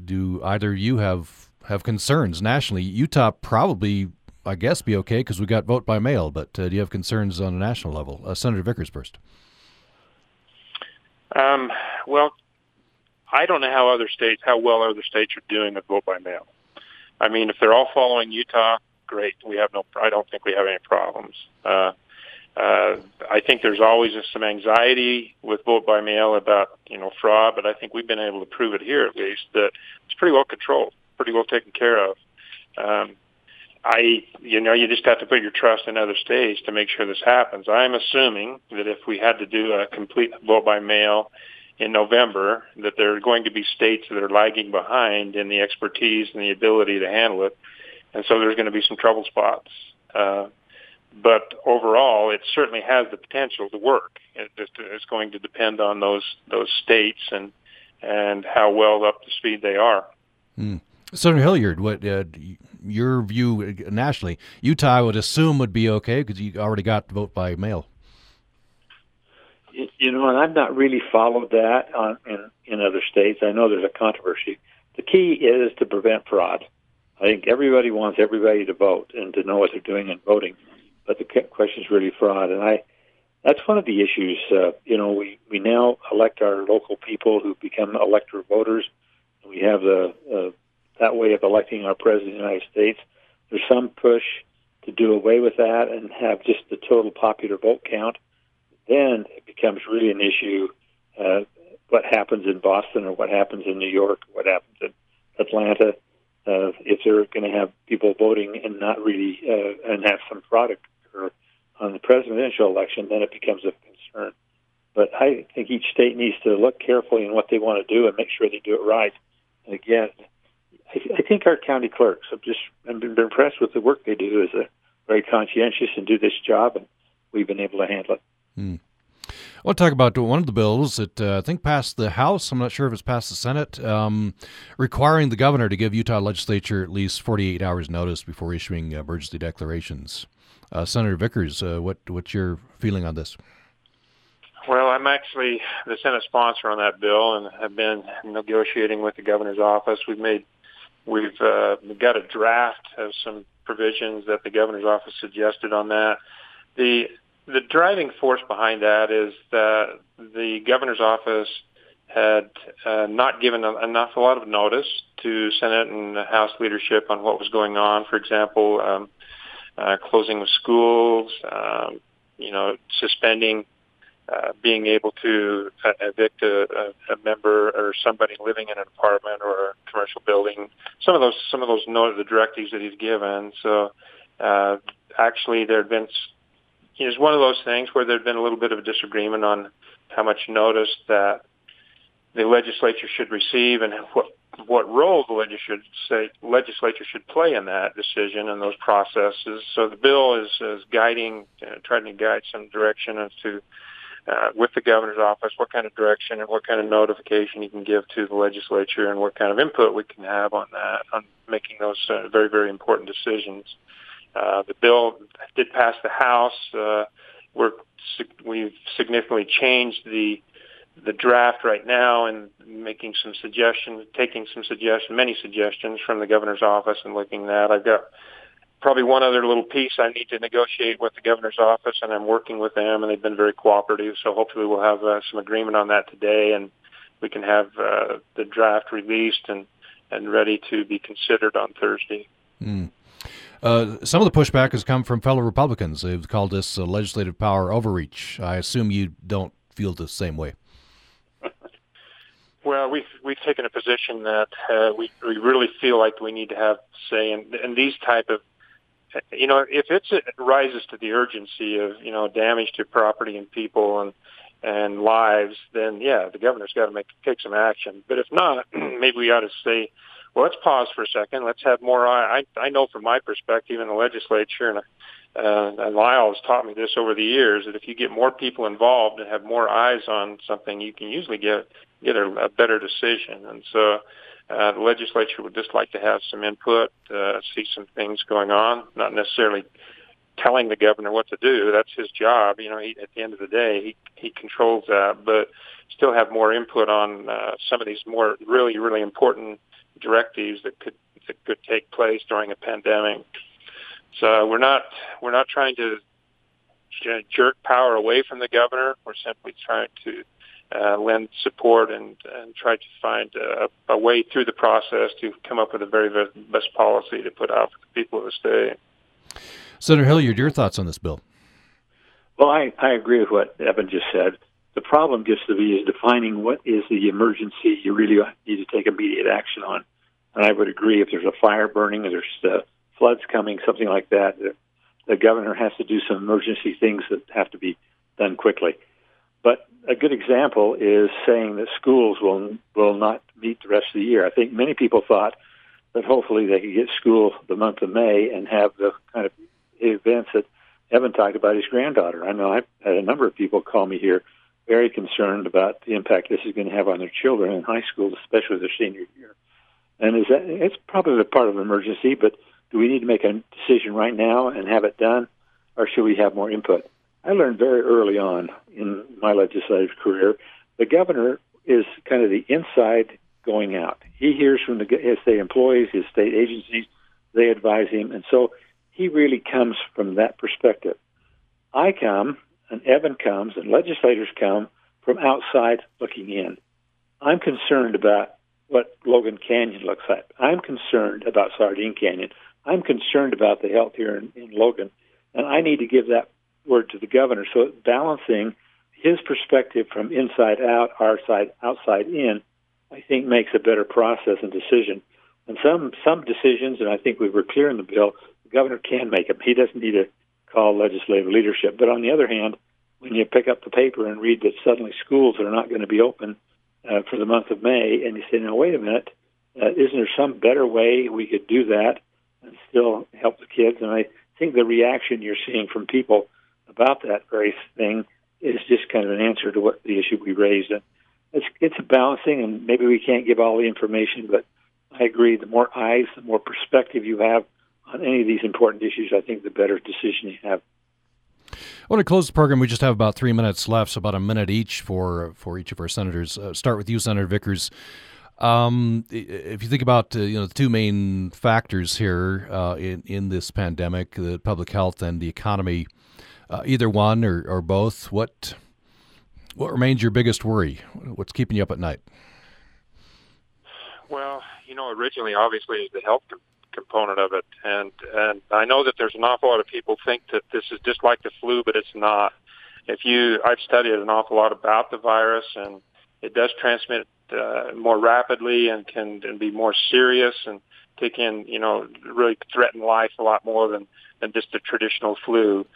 do either you have have concerns nationally? Utah probably, I guess, be okay because we got vote by mail. But uh, do you have concerns on a national level? Uh, Senator Vickers first. Um, well, I don't know how other states, how well other states are doing with vote by mail. I mean, if they're all following Utah, great. We have no. I don't think we have any problems. Uh, uh, I think there's always some anxiety with vote by mail about you know fraud, but I think we've been able to prove it here at least that it's pretty well controlled, pretty well taken care of. Um, I, you know, you just have to put your trust in other states to make sure this happens. I'm assuming that if we had to do a complete vote by mail in November, that there are going to be states that are lagging behind in the expertise and the ability to handle it, and so there's going to be some trouble spots. Uh, but overall, it certainly has the potential to work. It, it's going to depend on those those states and and how well up to speed they are. Mm. Senator Hillyard, what uh, your view nationally? Utah, would assume, would be okay because you already got vote by mail. You know, and I've not really followed that on, in in other states. I know there's a controversy. The key is to prevent fraud. I think everybody wants everybody to vote and to know what they're doing in voting but the question is really fraud. And I, that's one of the issues. Uh, you know, we, we now elect our local people who become elector voters. We have the uh, that way of electing our president of the United States. There's some push to do away with that and have just the total popular vote count. Then it becomes really an issue. Uh, what happens in Boston or what happens in New York, what happens in Atlanta, uh, if they're going to have people voting and not really uh, and have some fraud occur on the presidential election, then it becomes a concern. But I think each state needs to look carefully in what they want to do and make sure they do it right. And again, I, I think our county clerks have just I've been impressed with the work they do. Is a very conscientious and do this job, and we've been able to handle it. I want to talk about one of the bills that uh, I think passed the House. I'm not sure if it's passed the Senate, um, requiring the governor to give Utah legislature at least 48 hours notice before issuing emergency declarations. Uh, Senator Vickers, uh, what what's your feeling on this? Well, I'm actually the Senate sponsor on that bill, and have been negotiating with the governor's office. We've made we've uh, got a draft of some provisions that the governor's office suggested on that. The the driving force behind that is that the governor's office had uh, not given enough a lot of notice to Senate and House leadership on what was going on. For example, um, uh, closing of schools, um, you know, suspending uh, being able to uh, evict a, a, a member or somebody living in an apartment or a commercial building. Some of those, some of those know the directives that he's given. So uh, actually, there had been it's one of those things where there had been a little bit of a disagreement on how much notice that the legislature should receive and what what role the legislature legislature should play in that decision and those processes. So the bill is, is guiding, uh, trying to guide some direction as to uh, with the governor's office what kind of direction and what kind of notification you can give to the legislature and what kind of input we can have on that on making those uh, very very important decisions. Uh, the bill did pass the House. Uh, we're, we've significantly changed the the draft right now and making some suggestions, taking some suggestions, many suggestions from the governor's office and looking at that. I've got probably one other little piece I need to negotiate with the governor's office, and I'm working with them, and they've been very cooperative. So hopefully we'll have uh, some agreement on that today, and we can have uh, the draft released and and ready to be considered on Thursday. Mm. Uh, some of the pushback has come from fellow Republicans. They've called this legislative power overreach. I assume you don't feel the same way. Well, we've we've taken a position that uh, we we really feel like we need to have say in, in these type of, you know, if it rises to the urgency of you know damage to property and people and and lives, then yeah, the governor's got to make take some action. But if not, maybe we ought to say, well, let's pause for a second. Let's have more. I I know from my perspective in the legislature, and uh, and Lyle has taught me this over the years that if you get more people involved and have more eyes on something, you can usually get get a, a better decision. And so uh, the legislature would just like to have some input, uh, see some things going on, not necessarily telling the governor what to do. That's his job. You know, he, at the end of the day, he he controls that, but still have more input on uh, some of these more really really important directives that could that could take place during a pandemic. So we're not we're not trying to jerk power away from the governor. We're simply trying to uh, lend support and, and try to find a, a way through the process to come up with the very, very best policy to put out for the people of the state. Senator Hillyard, your thoughts on this bill? Well, I, I agree with what Evan just said. The problem gets to be is defining what is the emergency you really need to take immediate action on. And I would agree if there's a fire burning or there's uh, floods coming, something like that, the governor has to do some emergency things that have to be done quickly. But a good example is saying that schools will will not meet the rest of the year. I think many people thought that hopefully they could get school the month of May and have the kind of events that Evan talked about his granddaughter. I know I've had a number of people call me here very concerned about the impact this is going to have on their children in high school, especially their senior year. And is that it's probably a part of an emergency, but do we need to make a decision right now and have it done, or should we have more input? I learned very early on in my legislative career the governor is kind of the inside going out. He hears from the his state employees, his state agencies, they advise him, and so he really comes from that perspective. I come, and Evan comes, and legislators come from outside looking in. I'm concerned about what Logan Canyon looks like. I'm concerned about Sardine Canyon. I'm concerned about the health here in, in Logan, and I need to give that word to the governor. So balancing his perspective from inside out, our side outside in, I think makes a better process and decision. And some some decisions, and I think we were clear in the bill, the governor can make them. He doesn't need to call legislative leadership. But on the other hand, when you pick up the paper and read that suddenly schools are not going to be open uh, for the month of May, and you say, "Now wait a minute, uh, isn't there some better way we could do that and still help the kids?" And I think the reaction you're seeing from people about that very thing is just kind of an answer to what the issue we raised. And it's it's a balancing, and maybe we can't give all the information, but I agree. The more eyes, the more perspective you have on any of these important issues, I think the better decision you have. I want to close the program. We just have about three minutes left, so about a minute each for for each of our senators. Uh, start with you, Senator Vickers. Um, if you think about uh, you know the two main factors here uh, in in this pandemic, the public health and the economy, uh, either one or, or both, what what remains your biggest worry? What's keeping you up at night? Well, you know, originally, obviously, is the health component of it, and and I know that there's an awful lot of people think that this is just like the flu, but it's not. If you, I've studied an awful lot about the virus, and it does transmit uh, more rapidly and can and be more serious and take in, you know, really threaten life a lot more than than just a traditional flu.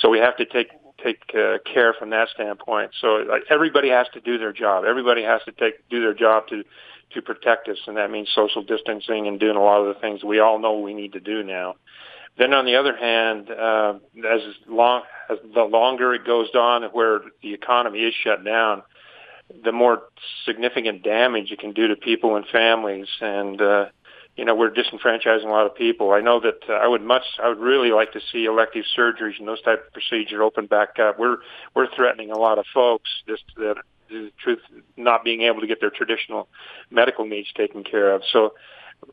So we have to take take uh, care from that standpoint. So like, everybody has to do their job. Everybody has to take do their job to to protect us, and that means social distancing and doing a lot of the things we all know we need to do now. Then on the other hand, uh, as long as the longer it goes on, where the economy is shut down, the more significant damage it can do to people and families. And uh, you know, we're disenfranchising a lot of people. I know that uh, I would much, I would really like to see elective surgeries and those type of procedures open back up. We're we're threatening a lot of folks just that the truth, not being able to get their traditional medical needs taken care of. So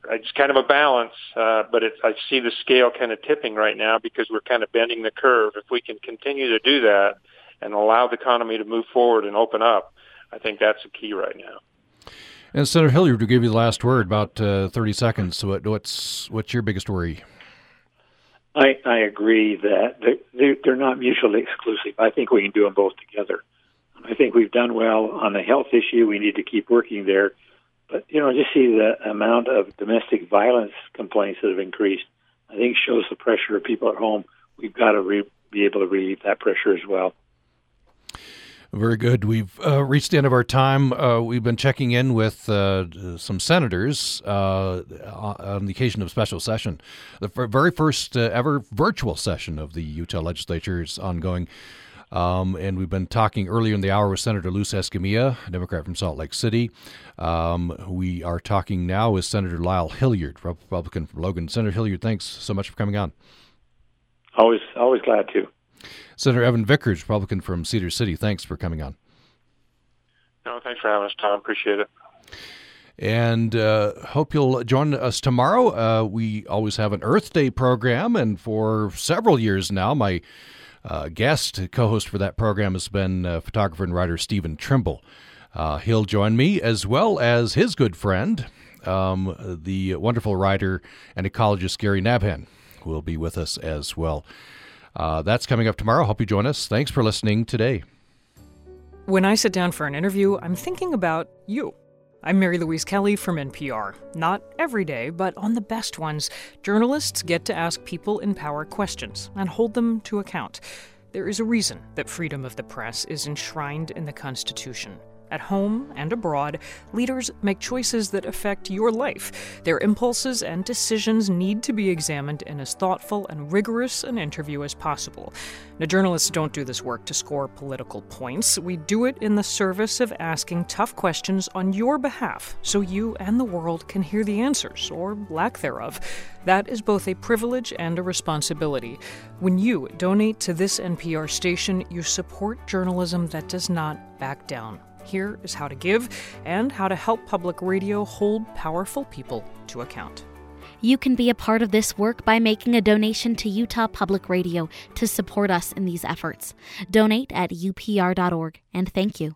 it's kind of a balance, uh, but it's, I see the scale kind of tipping right now because we're kind of bending the curve. If we can continue to do that and allow the economy to move forward and open up, I think that's the key right now. And Senator Hillyard, to give you the last word, about uh, 30 seconds. What, what's what's your biggest worry? I, I agree that they're, they're not mutually exclusive. I think we can do them both together. I think we've done well on the health issue. We need to keep working there. But, you know, just see the amount of domestic violence complaints that have increased, I think shows the pressure of people at home. We've got to re- be able to relieve that pressure as well. Very good. We've uh, reached the end of our time. Uh, we've been checking in with uh, some senators uh, on the occasion of special session. The very first uh, ever virtual session of the Utah legislature is ongoing. Um, and we've been talking earlier in the hour with Senator Luz Escamilla, a Democrat from Salt Lake City. Um, we are talking now with Senator Lyle Hillyard, Republican from Logan. Senator Hillyard, thanks so much for coming on. Always, always glad to. Senator Evan Vickers, Republican from Cedar City, thanks for coming on. No, thanks for having us, Tom. Appreciate it. And uh, hope you'll join us tomorrow. Uh, we always have an Earth Day program, and for several years now, my uh, guest co host for that program has been uh, photographer and writer Stephen Trimble. Uh, he'll join me as well as his good friend, um, the wonderful writer and ecologist Gary Nabhan, who will be with us as well. Uh, that's coming up tomorrow. Hope you join us. Thanks for listening today. When I sit down for an interview, I'm thinking about you. I'm Mary Louise Kelly from NPR. Not every day, but on the best ones, journalists get to ask people in power questions and hold them to account. There is a reason that freedom of the press is enshrined in the Constitution. At home and abroad, leaders make choices that affect your life. Their impulses and decisions need to be examined in as thoughtful and rigorous an interview as possible. Now, journalists don't do this work to score political points. We do it in the service of asking tough questions on your behalf so you and the world can hear the answers, or lack thereof. That is both a privilege and a responsibility. When you donate to this NPR station, you support journalism that does not back down. Here is how to give and how to help public radio hold powerful people to account. You can be a part of this work by making a donation to Utah Public Radio to support us in these efforts. Donate at upr.org and thank you.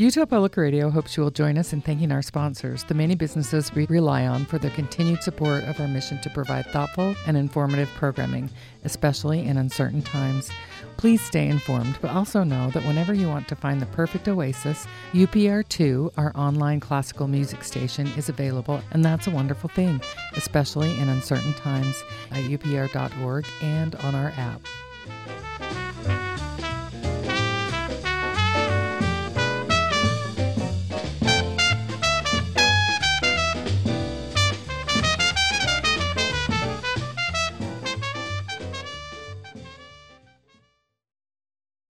Utah Public Radio hopes you will join us in thanking our sponsors, the many businesses we rely on for their continued support of our mission to provide thoughtful and informative programming, especially in uncertain times. Please stay informed, but also know that whenever you want to find the perfect oasis, UPR2, our online classical music station, is available, and that's a wonderful thing, especially in uncertain times at upr.org and on our app.